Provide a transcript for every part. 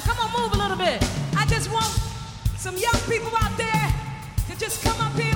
time. Come on, move a little bit. I just want some young people out there to just come up here.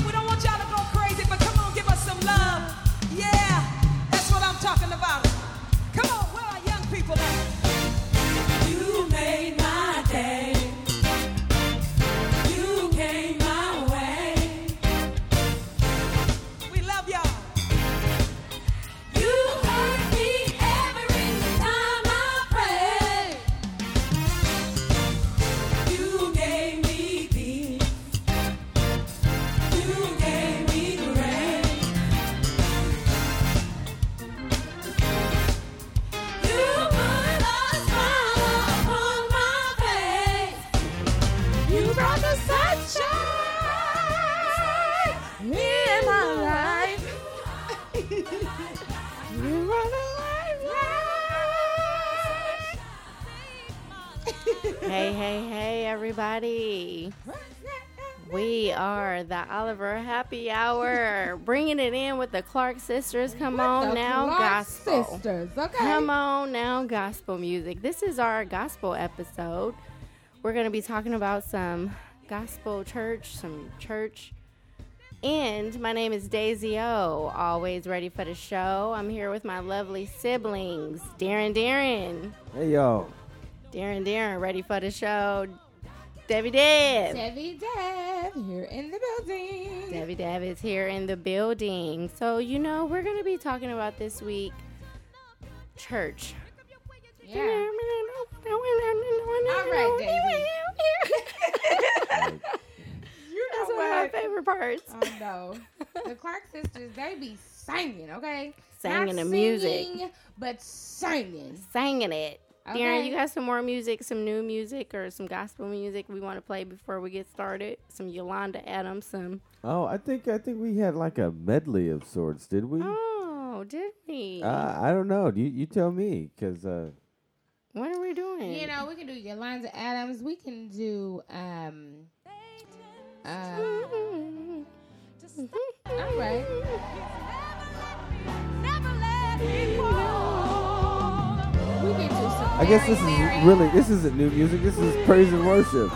It in with the Clark sisters. Come on The now, Clark gospel. Sisters, okay. Come on now, gospel music. This is our gospel episode. We're going to be talking about some gospel church, some church. And my name is Daisy O, always ready for the show. I'm here with my lovely siblings, Darren Darren. Hey y'all. Darren Darren, ready for the show. Debbie Deb. Debbie Dev here in the building. Debbie Deb is here in the building. So, you know, we're going to be talking about this week church. Yeah. All right, Daisy. You That's know one of my favorite parts. Oh no. The Clark sisters, they be singing, okay? Singing Not the music. singing, but singing. Singing it. Darren, you got some more music, some new music, or some gospel music we want to play before we get started? Some Yolanda Adams, some. Oh, I think I think we had like a medley of sorts, did we? Oh, did we? Uh, I don't know. You you tell me, cause uh, what are we doing? You know, we can do Yolanda Adams. We can do um um all right. I guess this is really this isn't new music. This is praise and worship.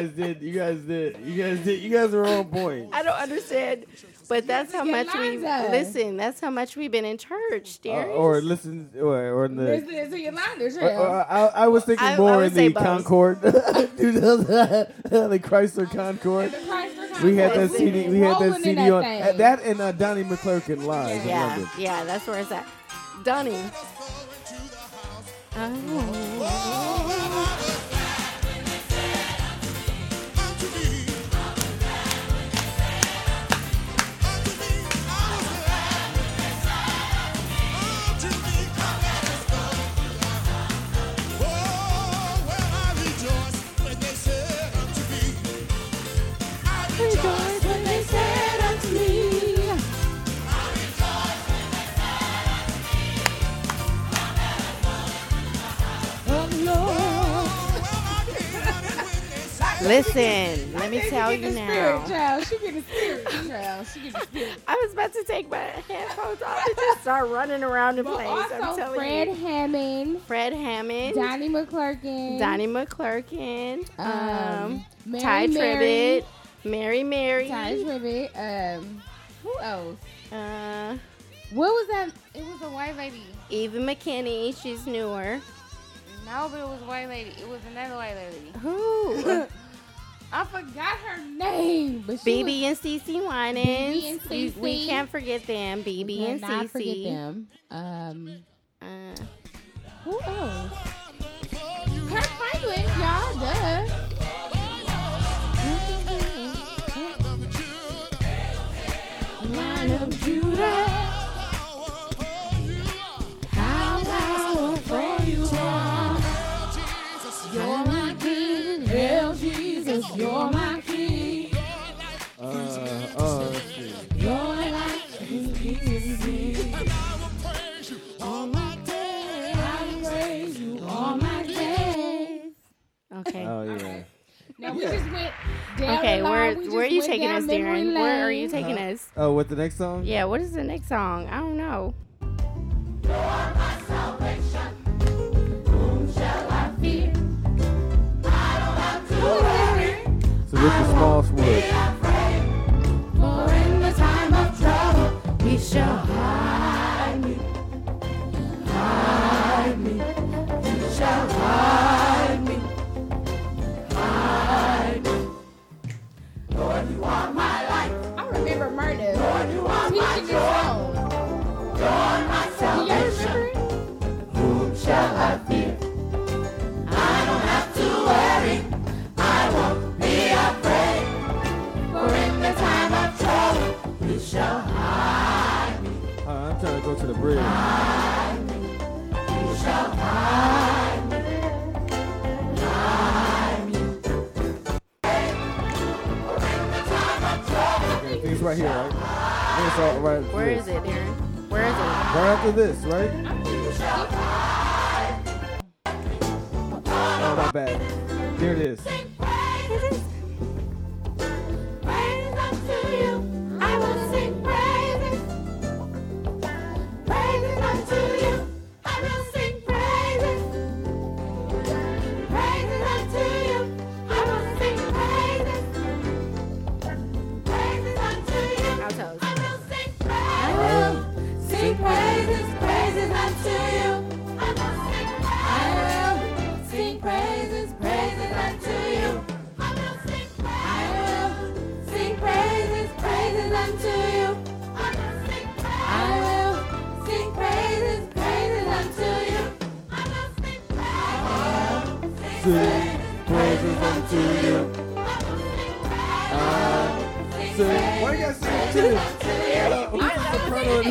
Guys did. You guys did. You guys did. You guys were on point. I don't understand. But that's how much we Yolanda. listen. That's how much we've been in church, Uh, dear. or listen, or, or in the. Listen to Yolanda or- Trail. or I, I was thinking I- I more would in the both. Concord, Dude, the the Chrysler Concord. The Chrysler We had that Concord. CD. We had that in CD that on thing. uh, that and uh, Donnie McClurkin live in yeah, yeah, that's where it's at. Dunny. Oh. Listen, let me tell you the Spirit, now. child. She get the spirit, child. She get the spirit. I was about to take my headphones off and just start running around the But place. I'm also telling Fred you. Hammond, Fred Hammond, Donnie McClurkin, Donnie McClurkin, um, um, Mary Ty Mary, Tribbett, Mary Mary. Ty Tribbett. Um, who else? Uh, What was that? It was a white lady. Eva McKinney, she's newer. No, but it was a white lady. It was another white lady. Who? I forgot her name, but she BB and CC Winans. BB and We- We can't forget them. was, BB and not forget them. Um, Uh, Who else? Kirk Franklin, y'all, duh. Lion of Judah, Jesus, you're my king. Uh, uh, let's see. you're like all my days. I praise you all my days. Okay. Oh yeah. Now we just went down Okay, the line. where We just where are you went taking down us, memory Darren? Where are you lane. taking Uh, us? Oh, what the next song? Yeah, what is the next song? I don't know. So with the small wood. For in the time of trouble, he shall hide me. Hide me. He shall hide right here, right? I think it's all right. Where this. it, Aaron? Where is it? Right after this, right? Oh, my bad. Here it is.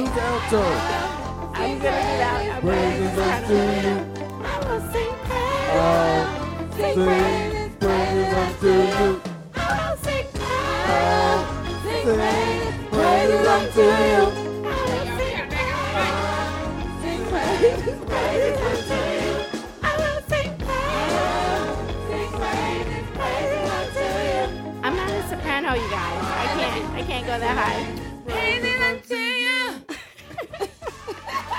Alto? I'm gonna that. I'm Praises unto you. I will sing praises. I sing praises unto you. I will sing praises. Praises. unto you. I will sing praises, soprano, you guys. I can't. I can't go that high.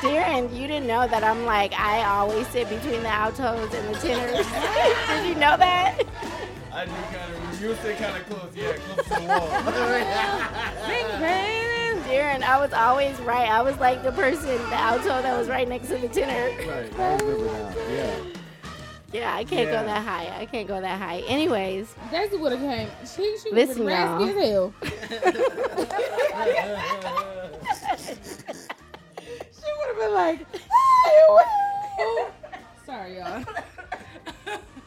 Praises unto you. Didn't know that I'm like I always sit between the altos and the tenors. Did you know that? I knew kind of. You were sitting kind of close. Yeah, close to the wall. Sing praises. Darren, I was always right. I was like the person, the alto that was right next to the tenor. right. I remember now. Yeah. Yeah, I can't Yeah. go that high. I can't go that high. Anyways, Daisy would have came. She she Listen, was raspy y'all. as hell. Have been like, "Hey, Sorry, y'all.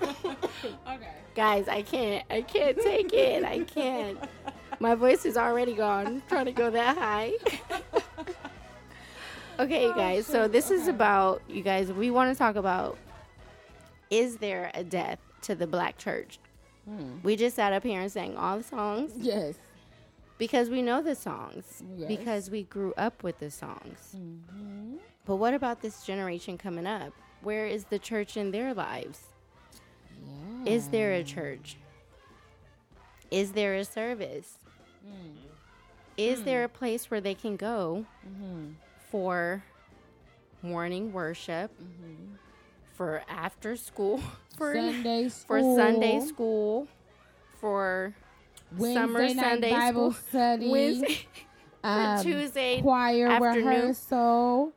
okay. guys, I can't. I can't take it. I can't. My voice is already gone. trying to go that high. okay, you guys. So this is about you guys. We want to talk about: Is there a death to the black church? Hmm. We just sat up here and sang all the songs Yes. Because we know the songs Yes. because we grew up with the songs. Mm-hmm. But what about this generation coming up? Where is the church in their lives? Is there a church? Is there a service? Mm. Is there hmm. a place where they can go mm-hmm. for morning worship, mm-hmm. for after school, for Sunday school. for Sunday school, for Wednesday summer night Sunday Bible school, study. Wednesday, um, Tuesday choir afternoon. rehearsal,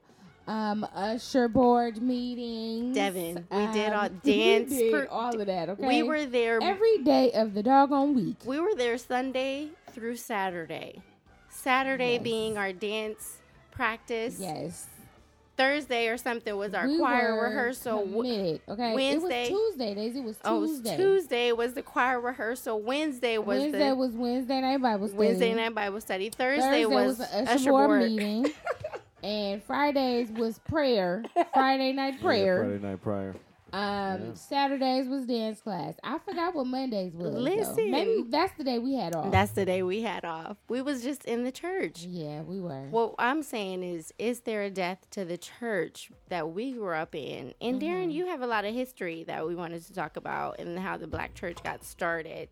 um, usher board meetings. Devin, we did all- um, dance we did per- all of that. Okay, We were there. every day of the doggone week. we were there Sunday through Saturday. Saturday Yes. being our dance practice. Yes, Thursday or something was our we choir rehearsal. W- committed, okay. Wednesday- It was Tuesday, Daisy. It was Oh, Tuesday. Tuesday was the choir rehearsal. Wednesday was Wednesday the was Wednesday night Bible study. Wednesday night Bible study. Thursday, Thursday was, was, usher usher board. board meeting. and Fridays was prayer. Friday night Yeah, prayer. Friday night prayer. Um, Yeah. Saturdays was dance class. I forgot what Mondays was. though. Listen. maybe that's the day we had off. That's the day we had off. We was just in the church. yeah, we were. What I'm saying is, is there a death to the church that we grew up in? And Darren, you have a lot of history that we wanted to talk about and how the black church got started.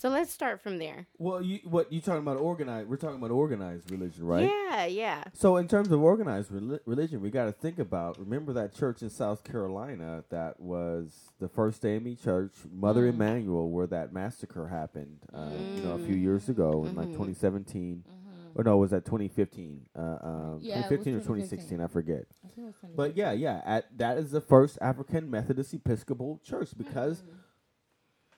So let's start from there. Well, you what you talking about? Organized? We're talking about organized religion, right? Yeah, yeah. So in terms of organized reli- religion, we got to think about. Remember that church in South Carolina that was the first AME church, Mother Mm. Emanuel, where that massacre happened. Uh, You know, a few years ago in Mm-hmm. like 2017, or no, was that 2015? Uh, um, Yeah, it 2015 or 2016, I forget. I think it was But yeah, yeah, at, that is the first African Methodist Episcopal church because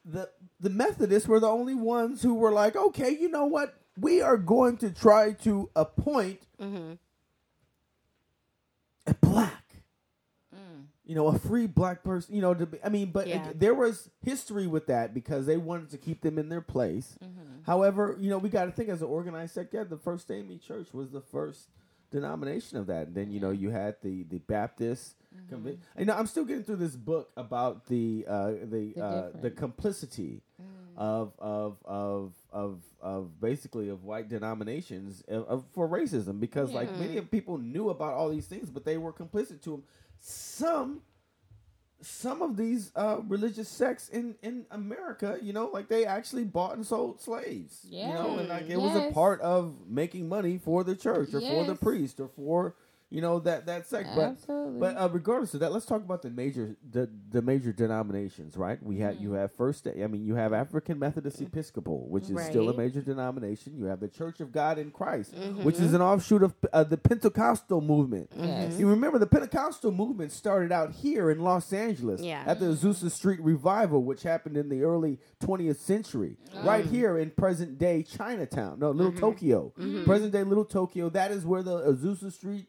the the Methodists were the only ones who were like, okay, you know what, we are going to try to appoint Mm-hmm. a black, you know, a free black person, you know. To be, I mean, but Yeah. ag- there was history with that because they wanted to keep them in their place. However, you know, we got to think as an organized sect. Yeah, the first AME Church was the first denomination of that. And then you know you had the the Baptist. Convi- you know, I'm still getting through this book about the uh, the The uh, the complicity of of of of of basically of white denominations of, of, for racism because like many of people knew about all these things, but they were complicit to them. Some some of these uh, religious sects in, in America, you know, like they actually bought and sold slaves. Yeah. You know, and like it was a part of making money for the church or for the priest or for you know that that sect. But Absolutely. but uh, regardless of that, let's talk about the major the, the major denominations, right? We have Mm-hmm. you have first I mean you have African Methodist Episcopal, which is still a major denomination. You have the Church of God in Christ, Mm-hmm. which is an offshoot of uh, the Pentecostal movement. Yes. You remember the Pentecostal movement started out here in Los Angeles Yeah. at the Azusa Street revival, which happened in the early 20th century, right Mm. here in present day Chinatown, no, Little Mm-hmm. Tokyo, present day Little Tokyo. That is where the Azusa Street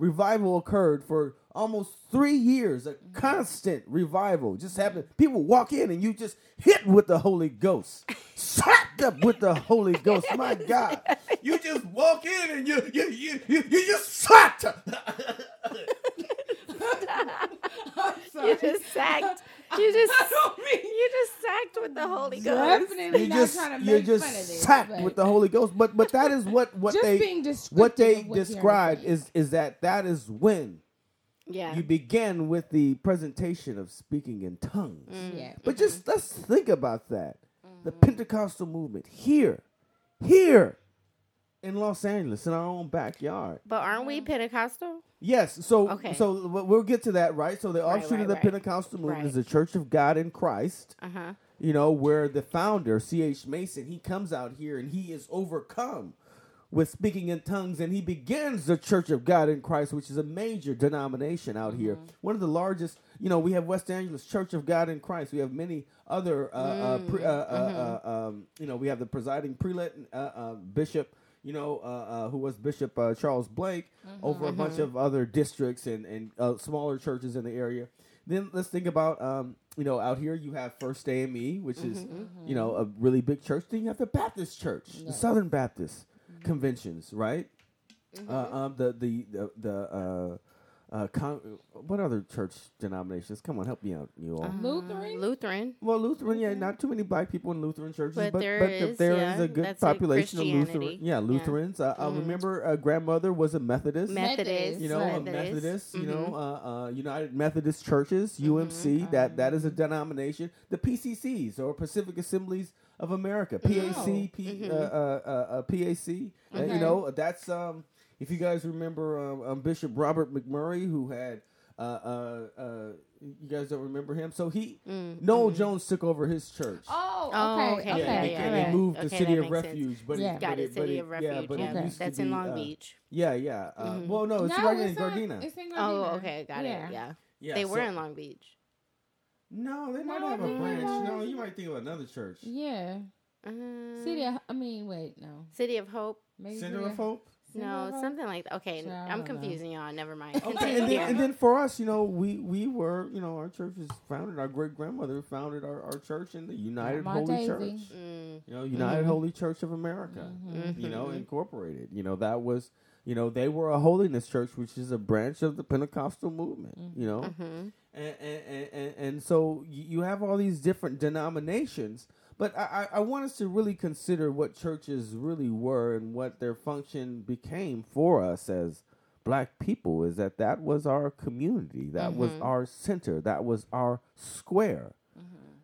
revival occurred for almost three years. A constant revival just happened. People walk in and you just hit with the Holy Ghost, slapped up with the Holy Ghost. My God, you just walk in and you you you you, you just slapped. You just sacked. You just you just sacked with the Holy Ghost. Definitely you not just trying to you're make just fun of this. sacked but with the Holy Ghost. But but that is what what just they being what they of what Darren's describe saying. is is that that is when Yeah. you begin with the presentation of speaking in tongues. yeah. But just let's think about that. The Mm-hmm. Pentecostal movement here, here in Los Angeles, in our own backyard. But aren't we Pentecostal? Yes, so Okay. so we'll get to that, right? So the offshoot right, of the right. Pentecostal movement Right. is the Church of God in Christ. Uh huh. You know, where the founder, C.H. Mason, he comes out here and he is overcome with speaking in tongues and he begins the Church of God in Christ, which is a major denomination out here. One of the largest, you know, we have West Angeles Church of God in Christ. We have many other, uh, uh, pre, uh, uh, uh, um, you know, we have the presiding prelate, uh, uh, bishop, you know, uh, uh, who was Bishop uh, Charles Blake over a bunch of other districts and, and uh, smaller churches in the area. Then let's think about, um, you know, out here you have First AME, which is, you know, a really big church. Then you have the Baptist Church, the Southern Baptist conventions, right? Uh, um, the the the, the uh, uh, con- what other church denominations? Come on, help me out, you all. Lutheran. Lutheran. Well, Lutheran, yeah, not too many black people in Lutheran churches, But but there but is, there yeah, is a good population of Lutheran. Christianity. Yeah, Yeah. Lutherans. Uh, I remember uh, grandmother was a Methodist. Methodist. you know, a Methodist. Methodist. You know, Mhm. uh, uh, United Methodist Churches (UMC). That that is a denomination. The PCCs or Pacific Assemblies of America (PAC), P, uh, uh, uh, uh, PAC. Uh, you know, that's um. If you guys remember um, um, Bishop Robert McMurray, who had uh, uh, uh, you guys don't remember him, so he Mm, Noel mhm. Jones took over his church. Oh, Oh, okay. okay. okay. Yeah, Yeah, they, yeah, and they yeah. moved to Okay, City of makes sense. Refuge, but Yeah. it, Got but it. it, but City it, of Refuge. Yeah, but Yeah, it used to that's in be, Long uh, Beach. Yeah, yeah. Uh, Mhm. Well, no, it's No, right in it's on- Gardena. It's in Oh, okay, got yeah. it. Yeah, yeah, they so- were in Long Beach. No, they might No, have a branch. don't. No, you might think of another church. Yeah. Uh, City of, I mean, wait, no. City of Hope. Maybe Center City of Hope. No, something like that. Okay, Sure, I I'm don't know. confusing y'all. Never mind. Okay, and then, and then for us, you know, we we were, you know, our church was founded. Our great grandmother founded our, our church in the United My Holy Daisy. Church. Mm, You know, United Mhm. Holy Church of America. Mhm. You know, Mhm. incorporated. You know, that was, you know, they were a holiness church, which is a branch of the Pentecostal movement. You know, mhm. and and, and, and, and so you have all these different denominations but I, I want us to really consider what churches really were and what their function became for us as black people is that that was our community. That was Mhm. our center. That was our square.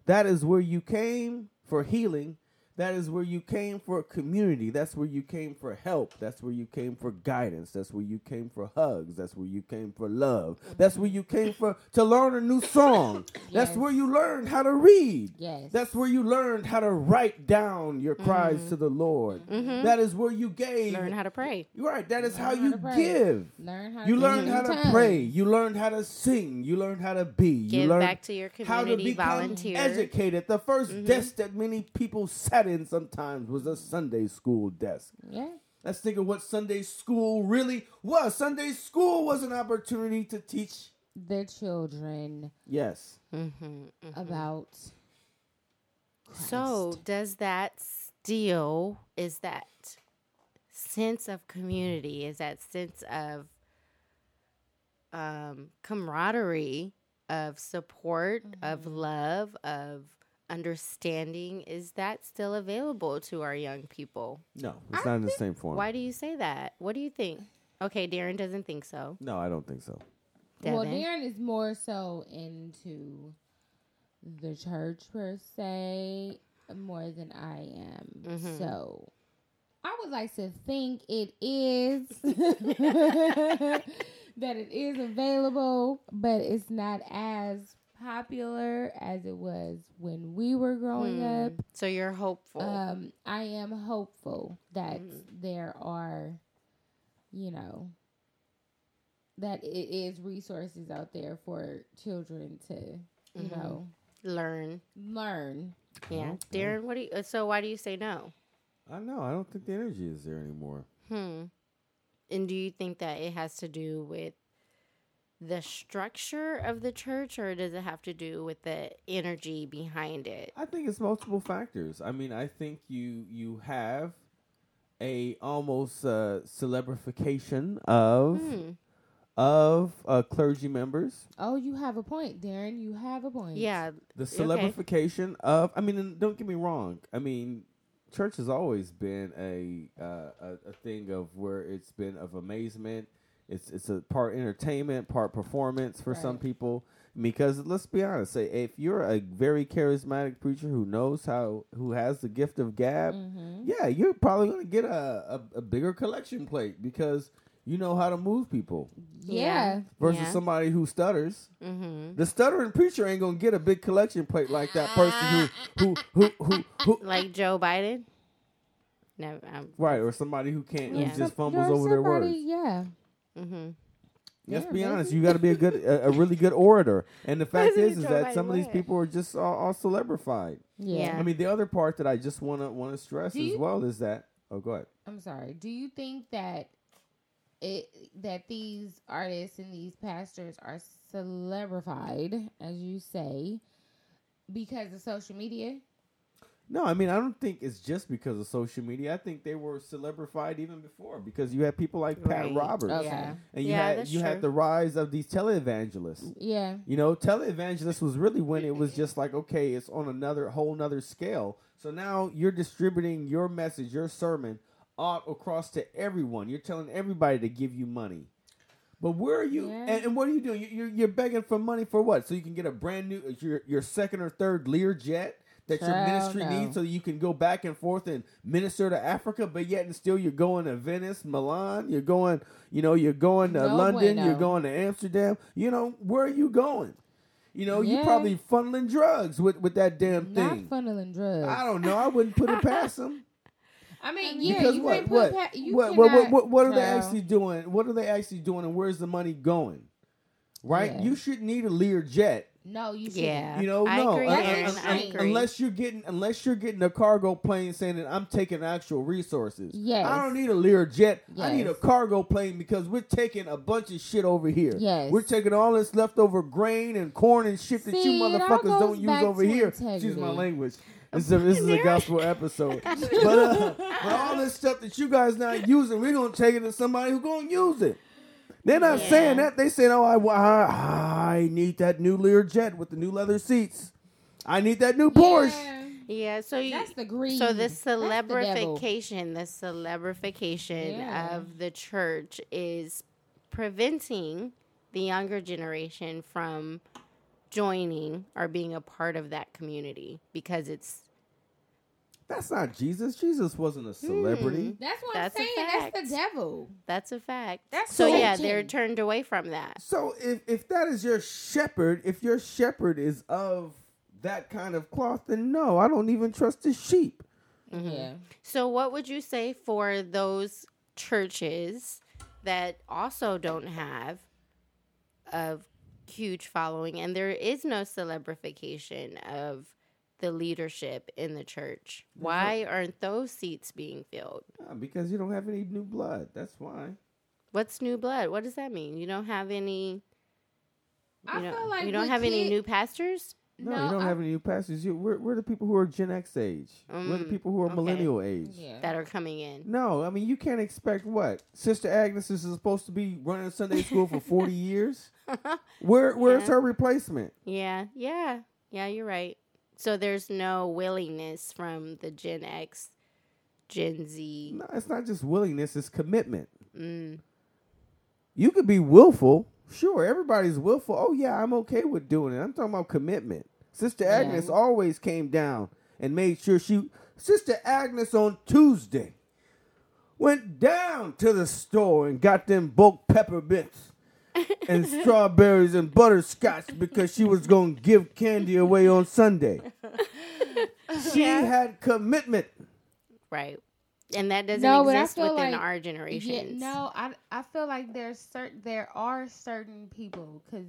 That is where you came for healing that is where you came for community that's where you came for help that's where you came for guidance that's where you came for hugs that's where you came for love that's where you came for to learn a new song that's Yes. where you learned how to read Yes. that's where you learned how to write down your cries to the Lord. That is where you gave. Learn how to pray. right. That is Learn how how you give. learn how. You learned how to pray. You learned how to sing. You learned how to be. you learned back to your how to community. become Volunteer. educated. The 1st Mm-hmm. desk that many people sat in sometimes was a Sunday school desk. Yeah. Let's think of what Sunday school really was. Sunday school was an opportunity to teach. The children Yes. Mhm. about. So, does that still is that sense of community? Is that sense of um, camaraderie, of support, of love, of understanding? Is that still available to our young people? No, it's not in the same form. Why do you say that? What do you think? Okay, Darren doesn't think so. No, I don't think so. Well, Darren is more so into the church per se more than I am. Mhm. So I would like to think it is that it is available, but it's not as popular as it was when we were growing up. Hmm. So you're hopeful. Um, I am hopeful that Mm. there are, you know, that it is resources out there for children to, you Mhm. know, Learn. learn. Yeah. Okay. Darren, what do you so why do you say no? I know. I don't think the energy is there anymore. Hmm. And do you think that it has to do with the structure of the church or does it have to do with the energy behind it? I think it's multiple factors. I mean, I think you you have a almost uh, celebrification of Hmm. of uh, clergy members. Oh, you have a point, Darren. You have a point. Yeah. The Okay. celebrification of. I mean, don't get me wrong. I mean, church has always been a uh, a, a thing of where it's been of amazement. It's it's a part entertainment, part performance for some people. Because let's be honest, say if you're a very charismatic preacher who knows how, who has the gift of gab, Mm-hmm. yeah, you're probably gonna get a, a, a bigger collection plate because you know how to move people. Yeah. Versus Yeah. somebody who stutters. Mm-hmm. The stuttering preacher ain't gonna get a big collection plate like that person who who who who, who Like Joe Biden? No, um, right or somebody who can't Yeah. who just fumbles You're over their words. Yeah. Mm-hmm. Let's Yeah, be maybe. honest, you got to be a good a, a really good orator. And the fact Wasn't is, it is Joe that Biden? some of these people are just all, all celebrified. Yeah. Yeah. I mean, the other part that I just want to want to stress Do as you- well is that. Oh, go ahead. I'm sorry. Do you think that it that these artists and these pastors are celebrified, as you say, because of social media? No, I mean I don't think it's just because of social media. I think they were celebrified even before because you had people like Pat Right. Roberts, Okay. Yeah. and you Yeah, had that's you had the rise of these televangelists. Yeah. You know, televangelists was really when it was just like, okay, it's on another whole nother scale. So now you're distributing your message, your sermon, out across to everyone. You're telling everybody to give you money. But where are you? Yeah. And, and what are you doing? You- You're, you're begging for money for what? So you can get a brand new, your, your second or third Lear jet that your Hell ministry no. needs, so you can go back and forth and minister to Africa. But yet and still, you're going to Venice, Milan. You're going, you know, you're going to No London. bueno. You're going to Amsterdam. You know, where are you going? You know, you Yeah. probably funneling drugs with, with that damn Not thing. funneling drugs. I don't know. I wouldn't put it past them. I mean, yeah, because you what can't what put pa- you what, what, what what what are they actually doing? What are they actually doing, and where's the money going? Right? Yeah. You shouldn't need a Lear jet No, you should. Yeah. You know, I no, agree, un- Aaron, un- I un- agree. unless you're getting unless you're getting a cargo plane saying that I'm taking actual resources. Yes. I don't need a Lear jet. I need a cargo plane because we're taking a bunch of shit over here. Yes. We're taking all this leftover grain and corn and shit that you See, it all motherfuckers don't use over here. integrity. Excuse my language. This is a, this is a gospel episode. but, uh, but all this stuff that you guys not using, we're gonna take it to somebody who's gonna use it. They're not Yeah. saying that. They saying, "Oh, I, I, I need that new Lear jet with the new leather seats. I need that new Porsche." Yeah. Yeah, so you, That's the greed. so the That's the celebrification, the celebrification Yeah. of the church is preventing the younger generation from joining or being a part of that community because it's That's not Jesus. Jesus wasn't a celebrity. Hmm. That's what That's a I'm saying. That's the devil. that's a fact. That's so yeah, religion. they're turned away from that. So if if that is your shepherd, if your shepherd is of that kind of cloth, then no, I don't even trust the sheep. Mm-hmm. Yeah. So, what would you say for those churches that also don't have a huge following and there is no celebrification of the leadership in the church? Why aren't those seats being filled? Ah, because you don't have any new blood. That's why. What's new blood? What does that mean? You don't have any. I You, know, feel like you don't with have any kid- new pastors. No, No, you don't I- have any new pastors. You, we're, we're the people who are Gen X age. we're the Mm, people who are okay. millennial age. Yeah. that are coming in. No, I mean you can't expect what Sister Agnes is supposed to be running Sunday school for forty years. Where where's Yeah. her replacement? Yeah, yeah, yeah, you're right. So there's no willingness from the Gen X, Gen Z. No, it's not just willingness; it's commitment. Mm, You could be willful, sure. Everybody's willful. Oh yeah, I'm okay with doing it. I'm talking about commitment. Sister Agnes always came down and made sure she. Sister Agnes on Tuesday went down to the store and got them bulk peppermints and strawberries and butterscotch because she was going to give candy away on Sunday. She had commitment. right. And that doesn't No, but I exist feel within like- our Yeah, no, I I feel like there's certain there are certain people because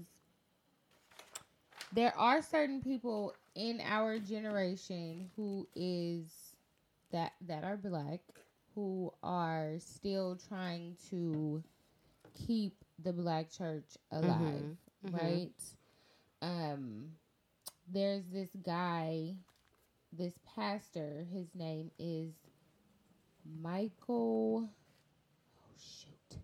there are certain people in our generation who is that that are black who are still trying to keep the black church alive, mhm. right? Um, there's this guy, this pastor. His name is Michael. Oh shoot,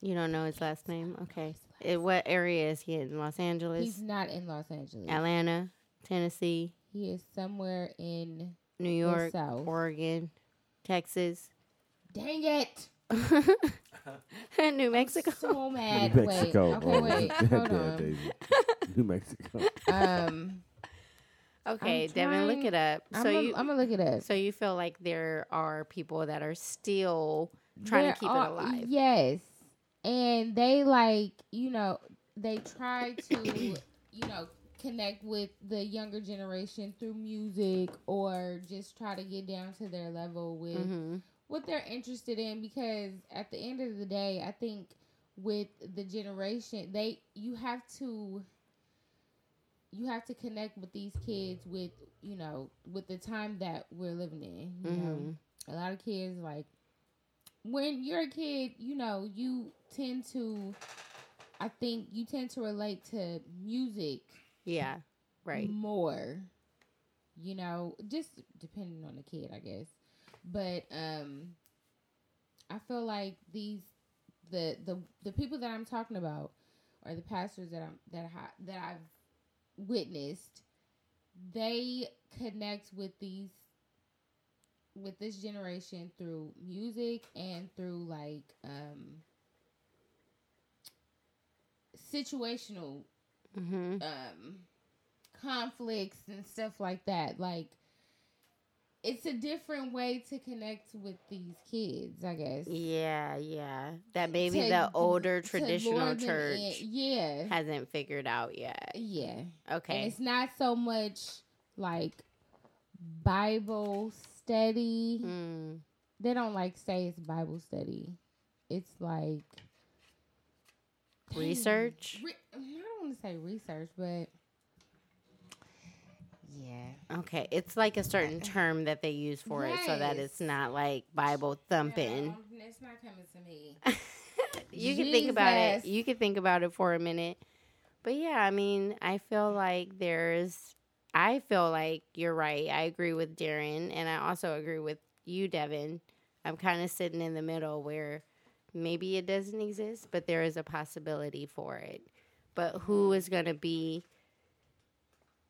You don't know his last name? Okay. Eh, what area is he in? Los Angeles? he's not in Los Angeles. Atlanta? Tennessee? He is somewhere in. New York? South. Oregon? Texas? Dang it! New Mexico? So mad. New Mexico. Wait. Okay, Oh, wait. Hold damn, on. Daisy. New Mexico. Um, Okay, I'm Devin, look it up. I'm So you I'm gonna look it up. so you feel like there are people that are still trying There to keep are- it alive. Yes. And they like, you know, they try to, you know, connect with the younger generation through music or just try to get down to their level with hmm what they're interested in because at the end of the day, I think with the generation, they you have to you have to connect with these kids with, you know, with the time that we're living in, you know Mhm. a lot of kids like when you're a kid you know you tend to i think you tend to relate to music Yeah. Right. more you know just depending on the kid i guess but um i feel like these the the the people that i'm talking about or the pastors that i'm that I, that i've witnessed. They connect with these with this generation through music and through like um situational hmm um conflicts and stuff like that. Like it's a different way to connect with these kids i guess Yeah, yeah. That maybe To- the older to traditional church in. yeah hasn't figured out yet. yeah and Okay. it's not so much like bible study Mm. they don't like say it's bible study it's like Dang. Research? Re- I don't want to say research, but Yeah. Okay, it's like a certain term that they use for it, so that it's not like Bible thumping. No, it's not coming to me. you can think about it. You can think about it for a minute. But yeah, I mean, I feel like there's. I feel like you're right. I agree with Darren, and I also agree with you, Devin. I'm kind of sitting in the middle where maybe it doesn't exist, but there is a possibility for it. But who is going to be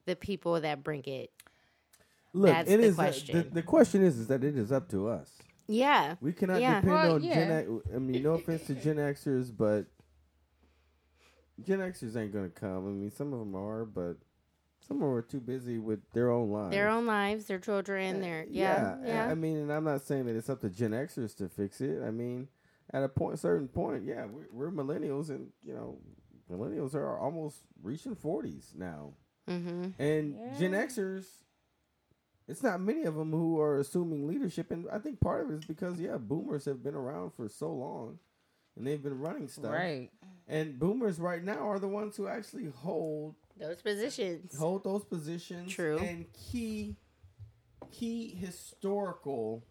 the people that bring it? Look, That's it the is, question. the, the question is, is that it is up to us. Yeah. We cannot Yeah. depend Well, on Gen. X. I mean, no offense to Gen Xers, but Gen Xers ain't gonna come. I mean, some of them are, but some of them are too busy with their own lives. Their own lives, their children, eh, their. Yeah. Yeah. I mean, and I'm not saying that it's up to Gen Xers to fix it. I mean, at a point, certain point, yeah, we're, we're millennials, and you know, millennials are almost reaching 40s now, mm-hmm. and Gen Xers. It's not many of them who are assuming leadership, and I think part of it is because yeah, boomers have been around for so long, and they've been running stuff. Right. And boomers right now are the ones who actually hold Those positions. hold those positions. True. And key key historical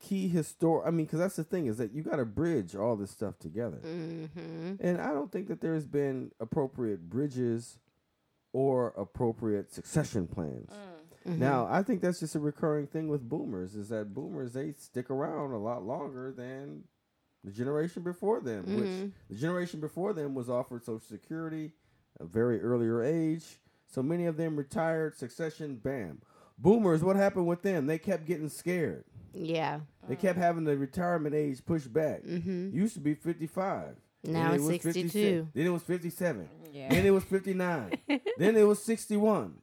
key histor I mean cuz that's the thing is that you got to bridge all this stuff together. Mm-hmm. And I don't think that there's been appropriate bridges or appropriate succession plans. Mm-hmm. Now, I think that's just a recurring thing with boomers is that boomers they stick around a lot longer than the generation before them, Mhm. which the generation before them was offered social security a very earlier age. So many of them retired, succession, bam. Boomers, what happened with them? They kept getting scared. Yeah. They kept having the retirement age pushed back. Mm-hmm. Used to be 55. Now it's it was 62. Then it was 57. Yeah. Then it was 59. then it was 61.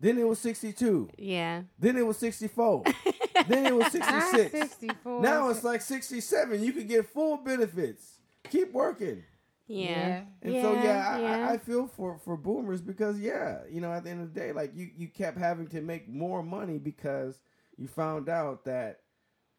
Then it was 62. Yeah. Then it was 64. then it was 66. 64. Now it's like 67. You could get full benefits. Keep working. Yeah. Yeah. And so yeah, I, yeah. I, I feel for for boomers because yeah, you know, at the end of the day, like you you kept having to make more money because you found out that,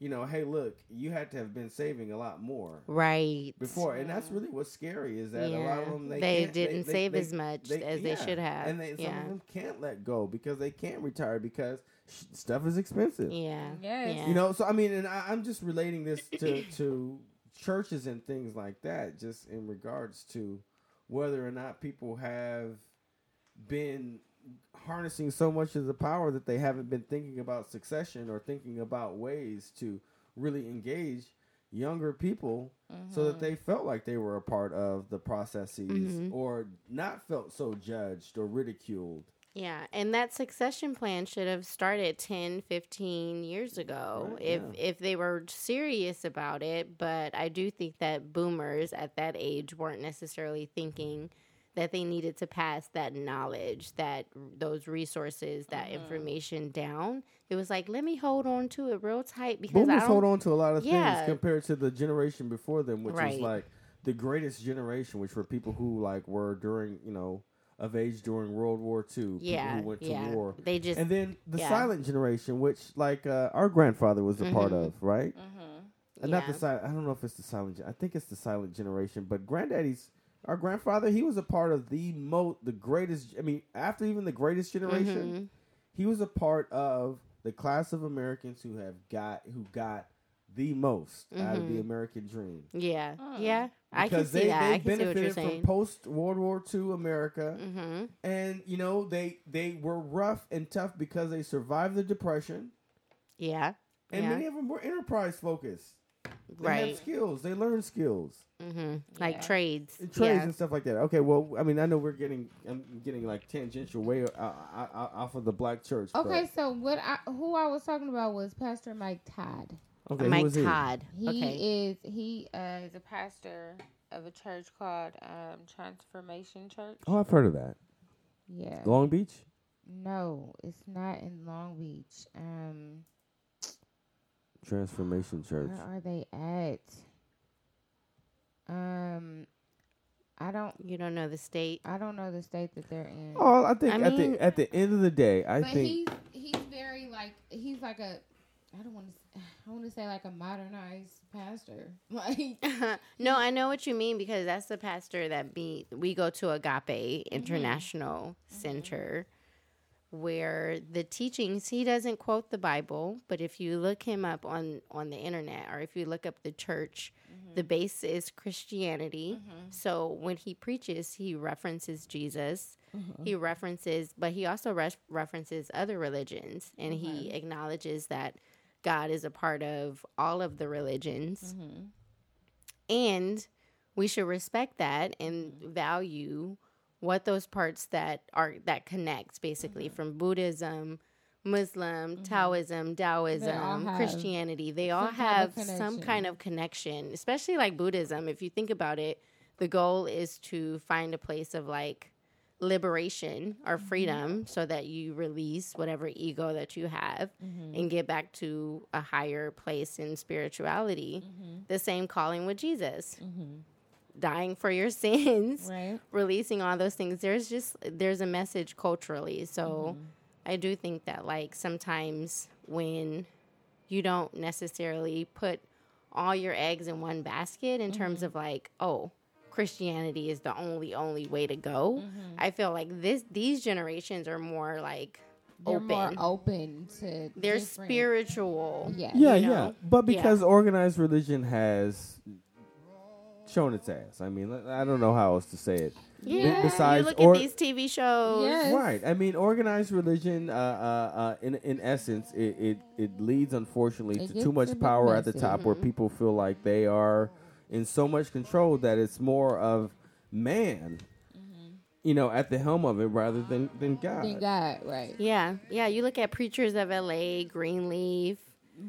you know, hey, look, you had to have been saving a lot more right. before, and that's really what's scary is that a lot of them they, They didn't they- save they- as much they- as they should have. and they, some Yeah. of them can't let go because they can't retire because sh- stuff is expensive. Yeah. Yes. Yeah. You know, so I mean, and I, I'm just relating this to to churches and things like that, just in regards to whether or not people have been harnessing so much of the power that they haven't been thinking about succession or thinking about ways to really engage younger people so that they felt like they were a part of the processes Mhm. or not felt so judged or ridiculed Yeah, and that succession plan should have started 10, 15 years ago Right, if yeah. if they were serious about it, but I do think that boomers at that age weren't necessarily thinking that they needed to pass that knowledge, that those resources, that Mm-hmm. information down. It was like, let me hold on to it real tight because I Boomers don't, hold on to a lot of Yeah. things compared to the generation before them, which Right. was like the greatest generation, which were people who like were during you know of age during World War II. yeah, who went to yeah. war, They just and then the yeah. silent generation, which like uh, our grandfather was a part Mhm. of, right? Uh, Not the Yeah. silent. I don't know if it's the silent. I think it's the silent generation. But granddaddy's our grandfather. He was a part of the most, the greatest. I mean, after even the greatest generation, Mhm. he was a part of the class of Americans who have got who got the most out of the Mhm. American dream. yeah, Mm. yeah. I can see they, that. they I can see what you're benefited saying. from post World War II America, mm-hmm. and you know they they were rough and tough because they survived the depression, Yeah, and yeah. many of them were enterprise focused. They right. had skills. They learn skills. Mm-hmm. Like Yeah. trades. and trades yeah. and stuff like that. Okay, well, I mean, I know we're getting, I'm getting like tangential way uh, uh, uh, off of the black church. but- Okay, so what I who I was talking about was Pastor Mike Todd. okay, who Mike was he? Todd. He okay. is he uh, is a pastor of a church called um, Transformation Church. Oh, I've heard of that. Yeah. Long Beach. No, it's not in Long Beach. Um, Transformation Church. where are they at? Um, I don't You don't know the state. I don't know the state that they're in. Oh, I think I at mean- the at the end of the day, I think but think he's he's very like he's like a I don't want to I want to say like a modernized pastor. Like no, I know what you mean because that's the pastor that be we go to Agape International Center. Where the teachings he doesn't quote the Bible, but if you look him up on on the internet or if you look up the church, the mm-hmm. base is Christianity. Mm-hmm. So when he preaches, he references Jesus. Mm-hmm. He references, but he also ref references other religions, and he acknowledges that God is a part of all of the religions, and we should respect that and value what those parts that are that connects basically from Buddhism, Muslim, Taoism, Taoism, have Christianity. They all some kind have of some kind of connection, especially like Buddhism. If you think about it, the goal is to find a place of like liberation or Mm-hmm. freedom so that you release whatever ego that you have Mm-hmm. and get back to a higher place in spirituality. Mm-hmm. The same calling with Jesus. Dying for your sins, Right. releasing all those things. There's just there's a message culturally. So mm-hmm. I do think that like sometimes when you don't necessarily put all your eggs in one basket in terms mm-hmm. of like, oh, Christianity is the only only way to go. Mm-hmm. I feel like this these generations are more like They're open. more open to. They're different- spiritual. Yeah. Yeah, you yeah. know? But Yeah. because organized religion has shown its ass. I mean, I don't know how else to say it. Yeah. besides you look or- at these TV shows. Yes. Right. I mean, organized religion, uh, uh, uh, in in essence, it, it, it leads unfortunately It to too much bit power at the messy. top, where people feel like they are in so much control that it's more of man, you know, at the helm of it rather than than God. Thank God. Right. Yeah, yeah. You look at Preachers of LA, Greenleaf,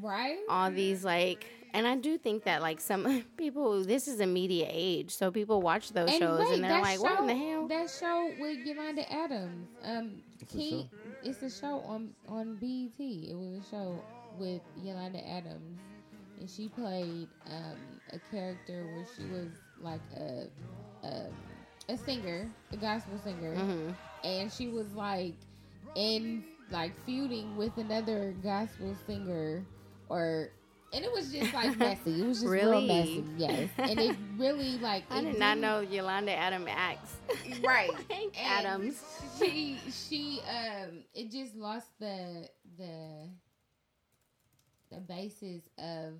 Right. all these like, and I do think that like some people, this is a media age, so people watch those shows wait, and they're that like, "What in the hell?" That show with Yolanda Adams. Um, a King. It's a show on on BET. It was a show with Yolanda Adams, and she played um a character where she was like a a, a singer, a gospel singer, Mm-hmm. and she was like in like feuding with another gospel singer or. And it was just like messy. It was just real Really? messy, yes. And it really like I did not know Yolanda Adam acts. right Adams. she she um it just lost the the the basis of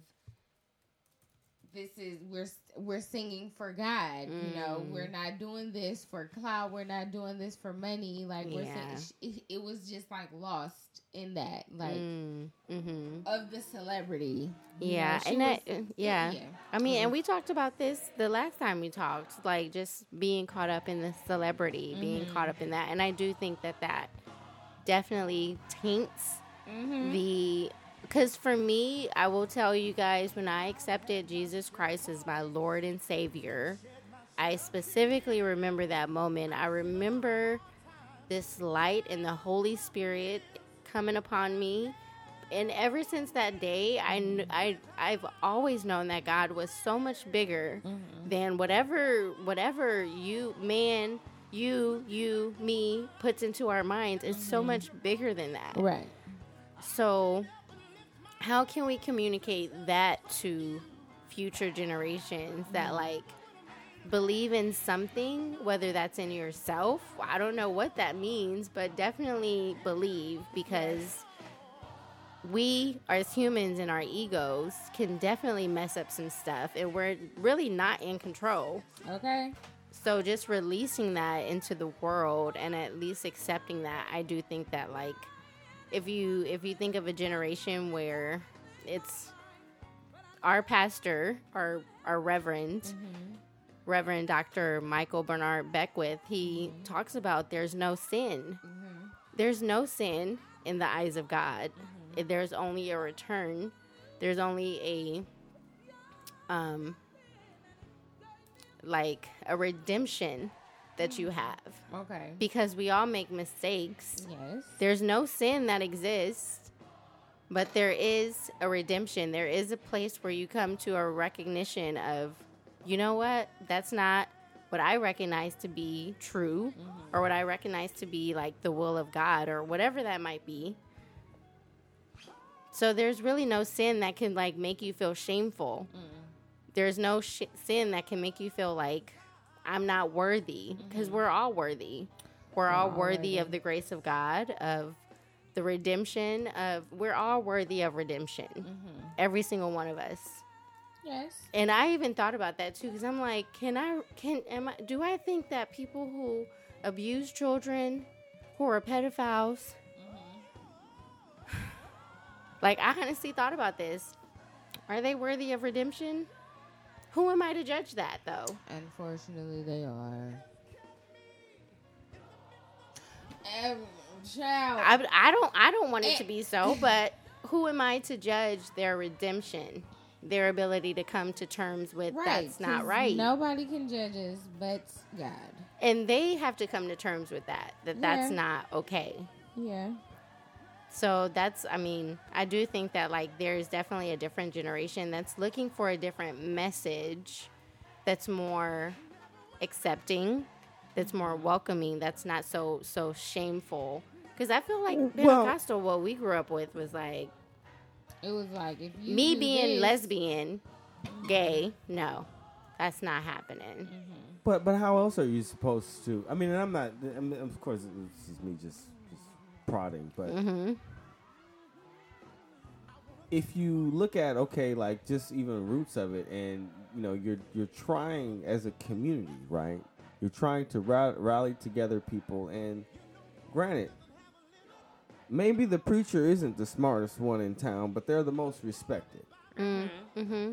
this is we're we're singing for God you know Mm. we're not doing this for cloud we're not doing this for money like we're Yeah. saying it, it was just like lost in that like Mm, mm-hmm. of the celebrity Yeah, know, and that, was- yeah. yeah. I mean, Mhm. and we talked about this the last time we talked, like just being caught up in the celebrity, being Mm-hmm. caught up in that, and I do think that that definitely taints Mm-hmm. the. Because for me, I will tell you guys, when I accepted Jesus Christ as my Lord and Savior, I specifically remember that moment. I remember this light and the Holy Spirit coming upon me. And ever since that day, I, kn- mm-hmm. I, I've always known that God was so much bigger mm-hmm. than whatever, whatever you, man, you, you, me puts into our minds. It's so mm-hmm. much bigger than that. right So, how can we communicate that to future generations that like believe in something, whether that's in yourself? I don't know what that means, but definitely believe because we as humans and our egos can definitely mess up some stuff and we're really not in control. okay So just releasing that into the world and at least accepting that, I do think that like if you if you think of a generation where it's our pastor, our our reverend, mm-hmm. Reverend Dr. Michael Bernard Beckwith, he mm-hmm. talks about there's no sin. Mm-hmm. There's no sin in the eyes of God. Mm-hmm. If There's only a return. There's only a um like a redemption that you mm. have okay because we all make mistakes. yes There's no sin that exists, but there is a redemption. There is a place where you come to a recognition of, you know what? That's not what I recognize to be true mm-hmm. or what I recognize to be like the will of God or whatever that might be. So there's really no sin that can like make you feel shameful. Mm-hmm. There's no sh- sin that can make you feel like I'm not worthy because mm-hmm. we're all worthy. We're all worthy of the grace of God, of the redemption of we're all worthy of redemption. Mm-hmm. Every single one of us. Yes. And I even thought about that too cuz I'm like, can I can am I do I think that people who abuse children who are pedophiles mm-hmm. like I honestly thought about this. Are they worthy of redemption? Who am I to judge that though? Unfortunately, they are. Um, child. I, I don't I don't want it to be so, but who am I to judge their redemption, their ability to come to terms with right, that's not right? Nobody can judge us but God. And they have to come to terms with that that yeah. that's not okay. Yeah. So that's, I mean, I do think that like there's definitely a different generation that's looking for a different message that's more accepting, that's more welcoming, that's not so so shameful. Because I feel like Pentecostal, well, what we grew up with was like, it was like if me being this, lesbian, gay, no, that's not happening. Mm-hmm. But but how else are you supposed to? I mean, I'm not. I mean, of course, this is me just prodding, but mm-hmm. if you look at okay, like just even roots of it, and you know, you're you're trying as a community, right? You're trying to ra- rally together people, and granted, maybe the preacher isn't the smartest one in town, but they're the most respected. Mm-hmm. mm-hmm.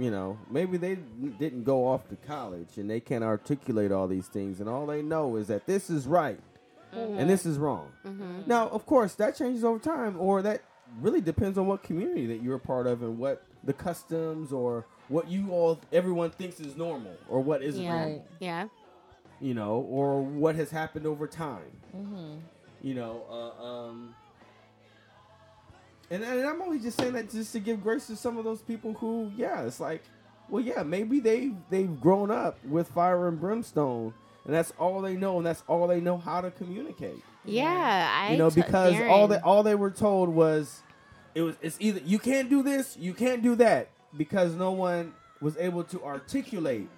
You know, maybe they didn't go off to college and they can't articulate all these things, and all they know is that this is right mm-hmm. and this is wrong. Mm-hmm. Now, of course, that changes over time, or that really depends on what community that you're a part of and what the customs or what you all everyone thinks is normal or what isn't yeah. normal. Yeah. You know, or what has happened over time. Mm-hmm. You know, uh, um, and, and I'm only just saying that just to give grace to some of those people who, yeah, it's like, well, yeah, maybe they they've grown up with fire and brimstone and that's all they know, and that's all they know how to communicate. Yeah, I you know because t- all that all they were told was it was it's either you can't do this, you can't do that because no one was able to articulate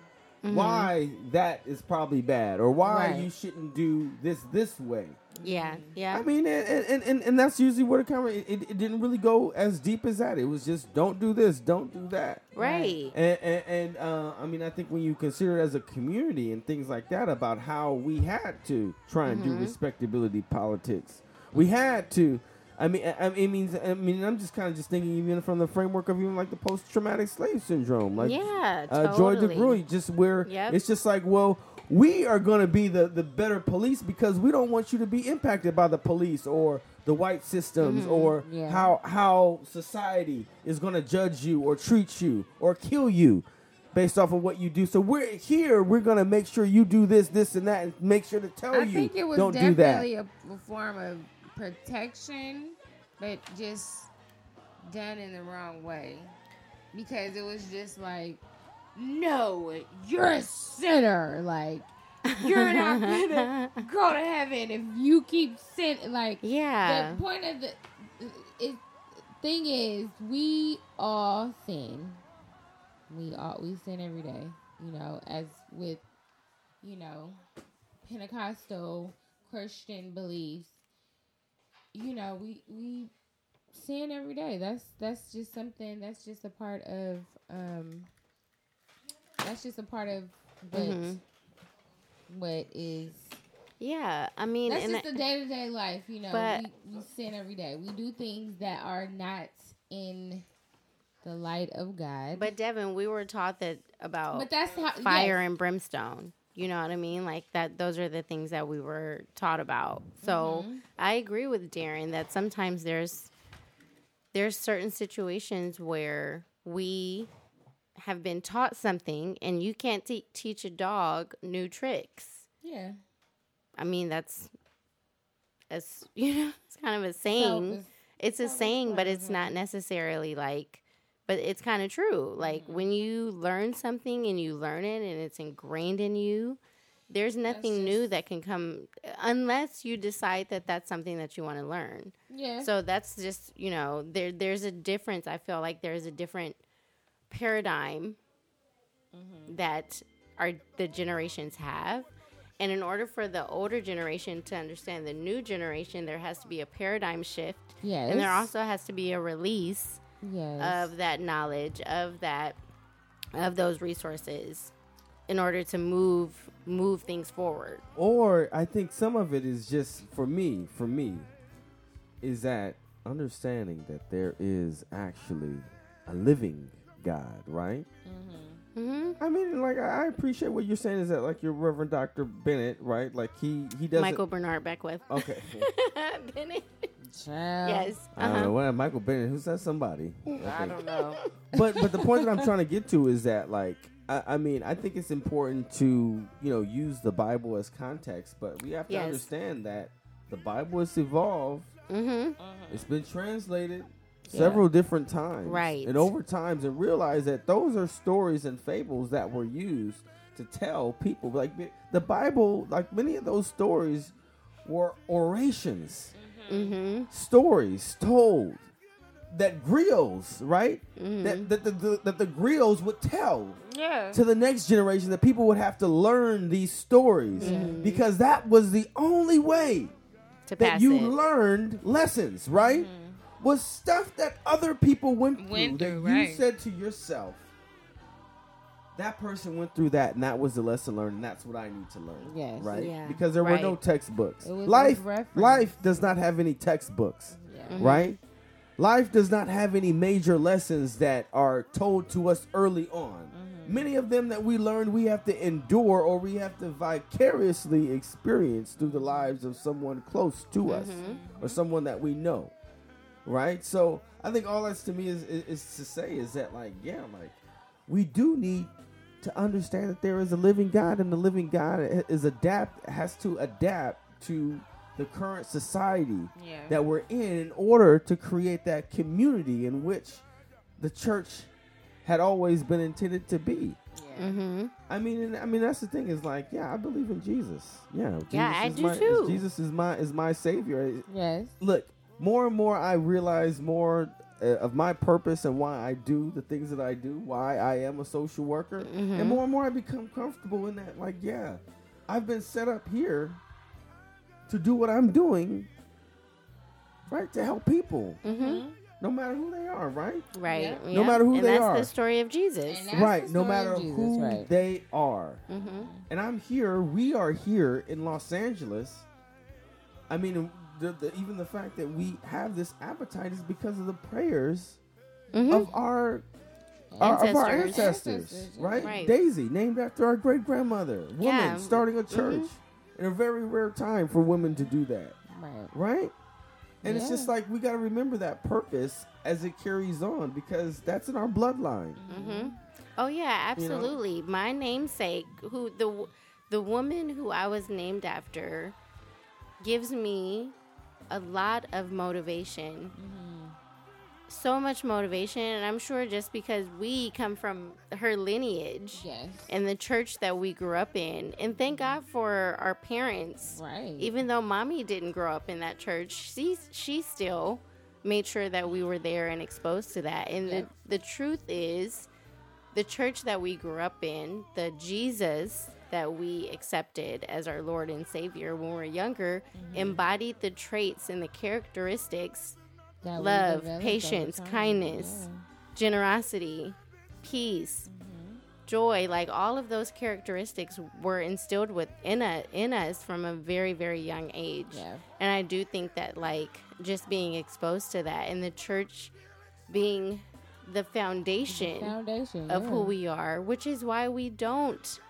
mm-hmm. why that is probably bad or why right. you shouldn't do this this way. Yeah, yeah. I mean, and and, and, and that's usually where the camera. It, it, didn't really go as deep as that. It was just don't do this, don't do that. Right. And and, and uh, I mean, I think when you consider it as a community and things like that about how we had to try and mm-hmm. do respectability politics, we had to. I mean, I, I mean, I mean, I'm just kind of just thinking even from the framework of even like the post-traumatic slave syndrome, like yeah, uh, Joy DeGruy, just where yep. it's just like, well, we are going to be the, the better police because we don't want you to be impacted by the police or the white systems mm-hmm. or yeah. how how society is going to judge you or treat you or kill you based off of what you do. So we're here. We're going to make sure you do this, this, and that, and make sure to tell I you. I think it was don't definitely that. a form of protection, but just done in the wrong way because it was just like no, you're a sinner. Like, you're not gonna go to heaven if you keep sinning. Like, yeah. The point of the it, thing is, we all sin. We all we sin every day. You know, as with you know Pentecostal Christian beliefs. You know, we we sin every day. That's that's just something. That's just a part of um that's just a part of what mm-hmm. what is. Yeah, I mean, that's just the day to day life. You know, but, we, we sin every day. We do things that are not in the light of God. But Devin, we were taught that about but that's how, fire yes. and brimstone. You know what I mean? Like that those are the things that we were taught about. So mm-hmm. I agree with Darren that sometimes there's there's certain situations where we have been taught something and you can't te- teach a dog new tricks. Yeah. I mean, that's as you know, it's kind of a saying. it's a saying, but it's not necessarily like but it's kind of true. Like mm-hmm. when you learn something and you learn it and it's ingrained in you, there's nothing new that can come unless you decide that that's something that you want to learn. Yeah. So that's just, you know, there there's a difference. I feel like there's a different paradigm mm-hmm. that our the generations have And in order for the older generation to understand the new generation, there has to be a paradigm shift. Yes. And there also has to be a release yes. of that knowledge, of that of those resources in order to move move things forward. Or I think some of it is just for me, for me, is that understanding that there is actually a living God, right? hmm I mean, like I appreciate what you're saying is that like your Reverend Doctor Bennett, right? Like he he doesn't. Michael Bernard Beckwith. Okay. Bennett. Child. Yes. I don't know Uh-huh. what Michael Bennett. Who's that? Somebody. I I think. don't know. but but the point that I'm trying to get to is that like I, I mean I think it's important to you know use the Bible as context, but we have to Yes. understand that the Bible has evolved. hmm It's been translated several different times, Right. And over times, and realize that those are stories and fables that were used to tell people. Like the Bible, like many of those stories were orations, hmm stories told that griots, right? Mm-hmm. That, that, the, the, that the griots would tell Yeah. to the next generation that people would have to learn these stories because that was the only way To that you it. learned lessons, right? Was stuff that other people went through Went that through, you said to yourself, that person went through that, and that was the lesson learned, and that's what I need to learn. Yes. right? Yeah. Because there were no textbooks. Life, life does not have any textbooks, Yeah. right? Life does not have any major lessons that are told to us early on. Many of them that we learn, we have to endure or we have to vicariously experience through the lives of someone close to us or someone that we know, right? So I think all that's to me is, is, is to say is that, like, yeah, like, we do need to understand that there is a living God and the living God is adapt has to adapt to the current society Yeah. that we're in in order to create that community in which the church had always been intended to be. Yeah. hmm I mean, and, I mean that's the thing is like, yeah, I believe in Jesus. Yeah, Jesus Yeah, I is do my, too. Jesus is my is my savior. Yes. Look, more and more I realize more of my purpose and why I do the things that I do, why I am a social worker, Mm-hmm. and more and more I become comfortable in that. Like, yeah, I've been set up here to do what I'm doing, right? To help people, hmm no matter who they are, right? Right. Yeah. yeah. No matter who and they that's are. the story of Jesus. And That's right, the no matter of Jesus, who right. they are. hmm And I'm here. We are here in Los Angeles. I mean, the, the, even the fact that we have this appetite is because of the prayers hmm of our, our of our Ancestors. ancestors, Ancestors, right? Right. Daisy, named after our great grandmother, woman Yeah. starting a church in a very rare time for women to do that, Right. right? And it's just like we got to remember that purpose as it carries on because that's in our bloodline. hmm Oh yeah, You know? absolutely. My namesake, who the the woman who I was named after, gives me a lot of motivation. Mm-hmm. So much motivation, and I'm sure just because we come from her lineage Yes. and the church that we grew up in, and thank mm-hmm. God for our parents. Right. Even though mommy didn't grow up in that church, she she still made sure that we were there and exposed to that. And Yep. the the truth is, the church that we grew up in, the Jesus that we accepted as our Lord and Savior when we were younger, Mm-hmm. embodied the traits and the characteristics That love, patience, kindness, Yeah. generosity, peace, joy, like all of those characteristics were instilled within a, in us from a very very young age. Yeah. And I do think that like just being exposed to that and the church being the foundation Foundation of yeah. who we are, which is why we don't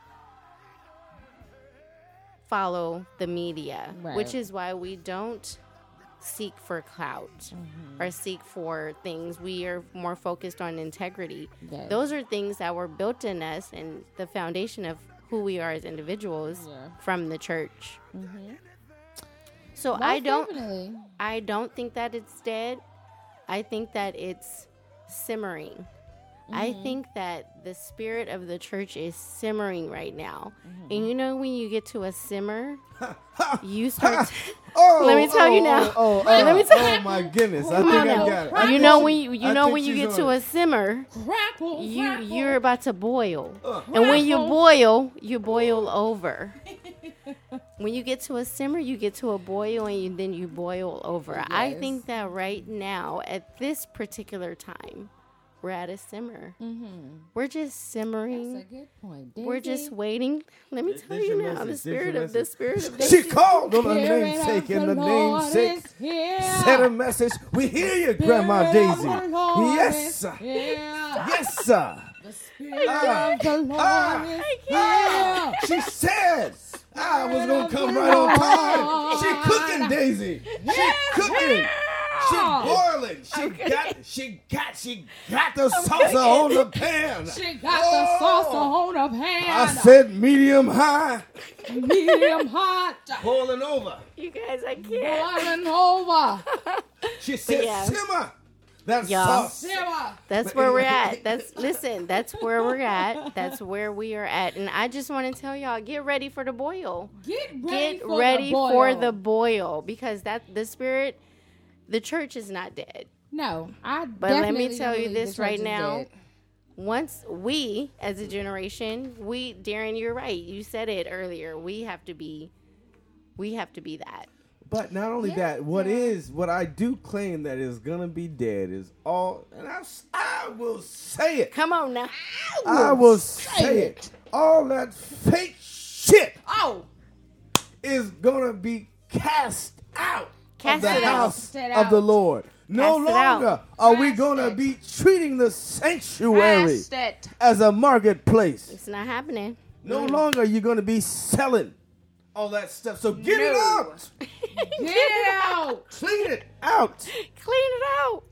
follow the media, which is why we don't seek for clout Mm-hmm. or seek for things. We are more focused on integrity. Yes. Those are things that were built in us and the foundation of who we are as individuals Yeah. from the church. Mhm. So Most I don't definitely. I don't think that it's dead. I think that it's simmering. I Mm-hmm. think that the spirit of the church is simmering right now. Mm-hmm. And you know when you get to a simmer, you start to, Oh, Let me tell you oh, now. Oh, oh, Let me oh, tell- oh my goodness! I Come think on I now. got it. I you know when you you know when you get to on a simmer, Crackle, you crackle. you're about to boil. Uh. And when you boil, you boil over. when you get to a simmer, you get to a boil, and you, then you boil over. I think that right now, at this particular time, we're at a simmer. Mm-hmm. We're just simmering. That's a good point. We're just waiting. Let me There- tell there's you now, the message. There's spirit of the spirit of She called on the namesake, of and the namesake is sent a message. We hear you, Grandma Spirit of Daisy. Yes, sir. Yes, sir. The Spirit Ah. of the Lord Ah. is Ah, here. she said I was gonna come right on time. She cooking, Daisy. She cooking. She boiling. She got. She got. She got the salsa on the pan. She got Oh. the sauce on the I said medium high, medium hot, boiling over. You guys, I can't. boiling over. She said yeah. simmer. That's Y'all. sauce. Simmer. That's where we're at. That's listen. That's where we're at. That's where we are at. And I just want to tell y'all, get ready for the boil. Get ready, Get for, ready the boil. for the boil because that the spirit, the church is not dead. No, I. But let me tell you this right now. dead. Once we, as a generation, we, Darren, you're right. You said it earlier. We have to be, we have to be that. But not only Yeah, that, what yeah. is what I do claim that is gonna be dead is all, and I, I will say it. Come on now. I will say it. All that fake shit Oh, is gonna be cast out Cast of the it out. house Cast it of the. Lord. No Cast longer are we gonna be treating the sanctuary as a marketplace. It's not happening. No longer you're gonna be selling all that stuff. So get it out. Get it out. Clean it out. Clean it out.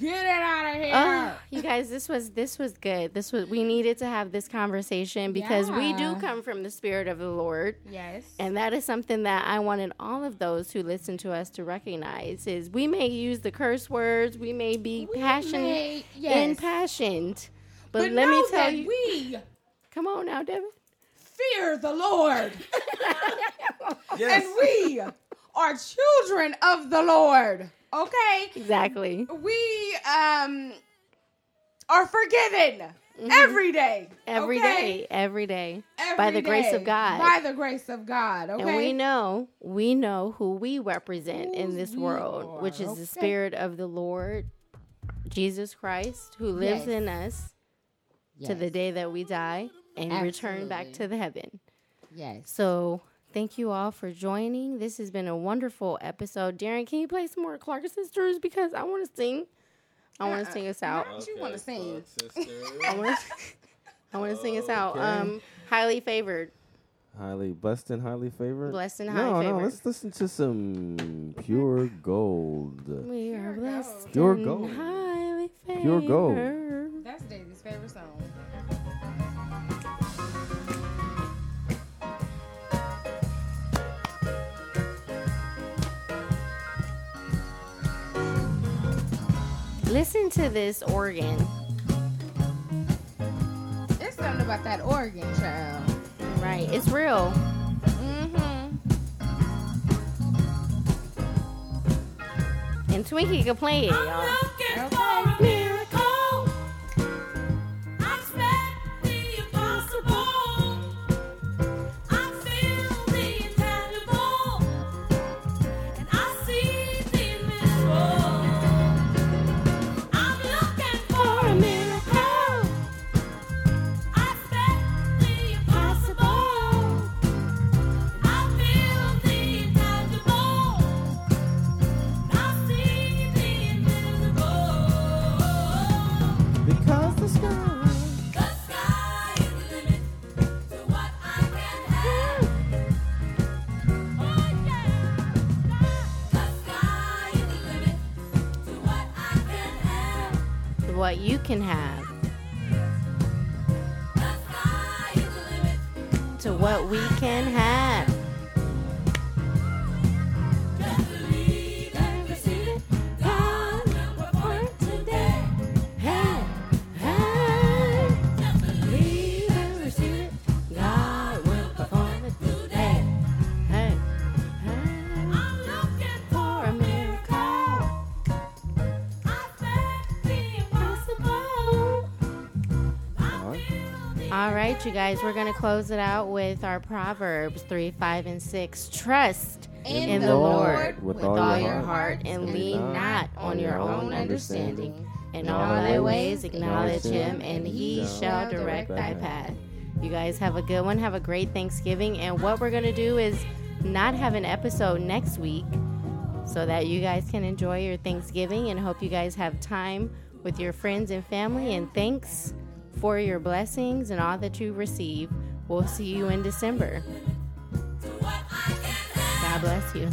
Get it out of here. Oh, you guys, this was this was good. This was we needed to have this conversation because we do come from the spirit of the Lord. yes. And that is something that I wanted all of those who listen to us to recognize is we may use the curse words, we may be We passionate, may- yes. impassioned. But, But let know me tell that you we Come on now, Devin. fear the Lord, Yes. and we are children of the Lord. Okay. Exactly. we um are forgiven every day. Mm-hmm. Every okay? day, every day. Every by the grace of God. By the grace of God. Okay. And we know, we know who we represent in this world, are, which is okay. the Spirit of the Lord, Jesus Christ, who lives Yes. in us to the day that we die and return back to the heaven. Yes. So thank you all for joining. This has been a wonderful episode. Darren, can you play some more Clark Sisters? Because I want to sing. I want to sing us out. What you want to sing? I want to. I want to sing us out. Okay. Um, highly favored. Highly blessed and highly favored. Blessed and no, highly no. favored. Let's listen to some pure gold. We are blessed. Pure and gold. Highly favored. Pure gold. That's Daisy's favorite song. Listen to this organ. It's something about that organ, child. Right. It's real. Mm-hmm. And Twinkie can play it, y'all. What you can have. To what we can have. Right. All All right, you guys, we're going to close it out with our Proverbs 3, 5, and 6. Trust in, in the Lord, Lord with, with all, all, your heart, and lean not on your own understanding. In all thy ways acknowledge him, and he shall direct thy path. You guys have a good one. Have a great Thanksgiving. And what we're going to do is not have an episode next week so that you guys can enjoy your Thanksgiving and hope you guys have time with your friends and family. And thanks for your blessings and all that you receive. We'll see you in December. God bless you.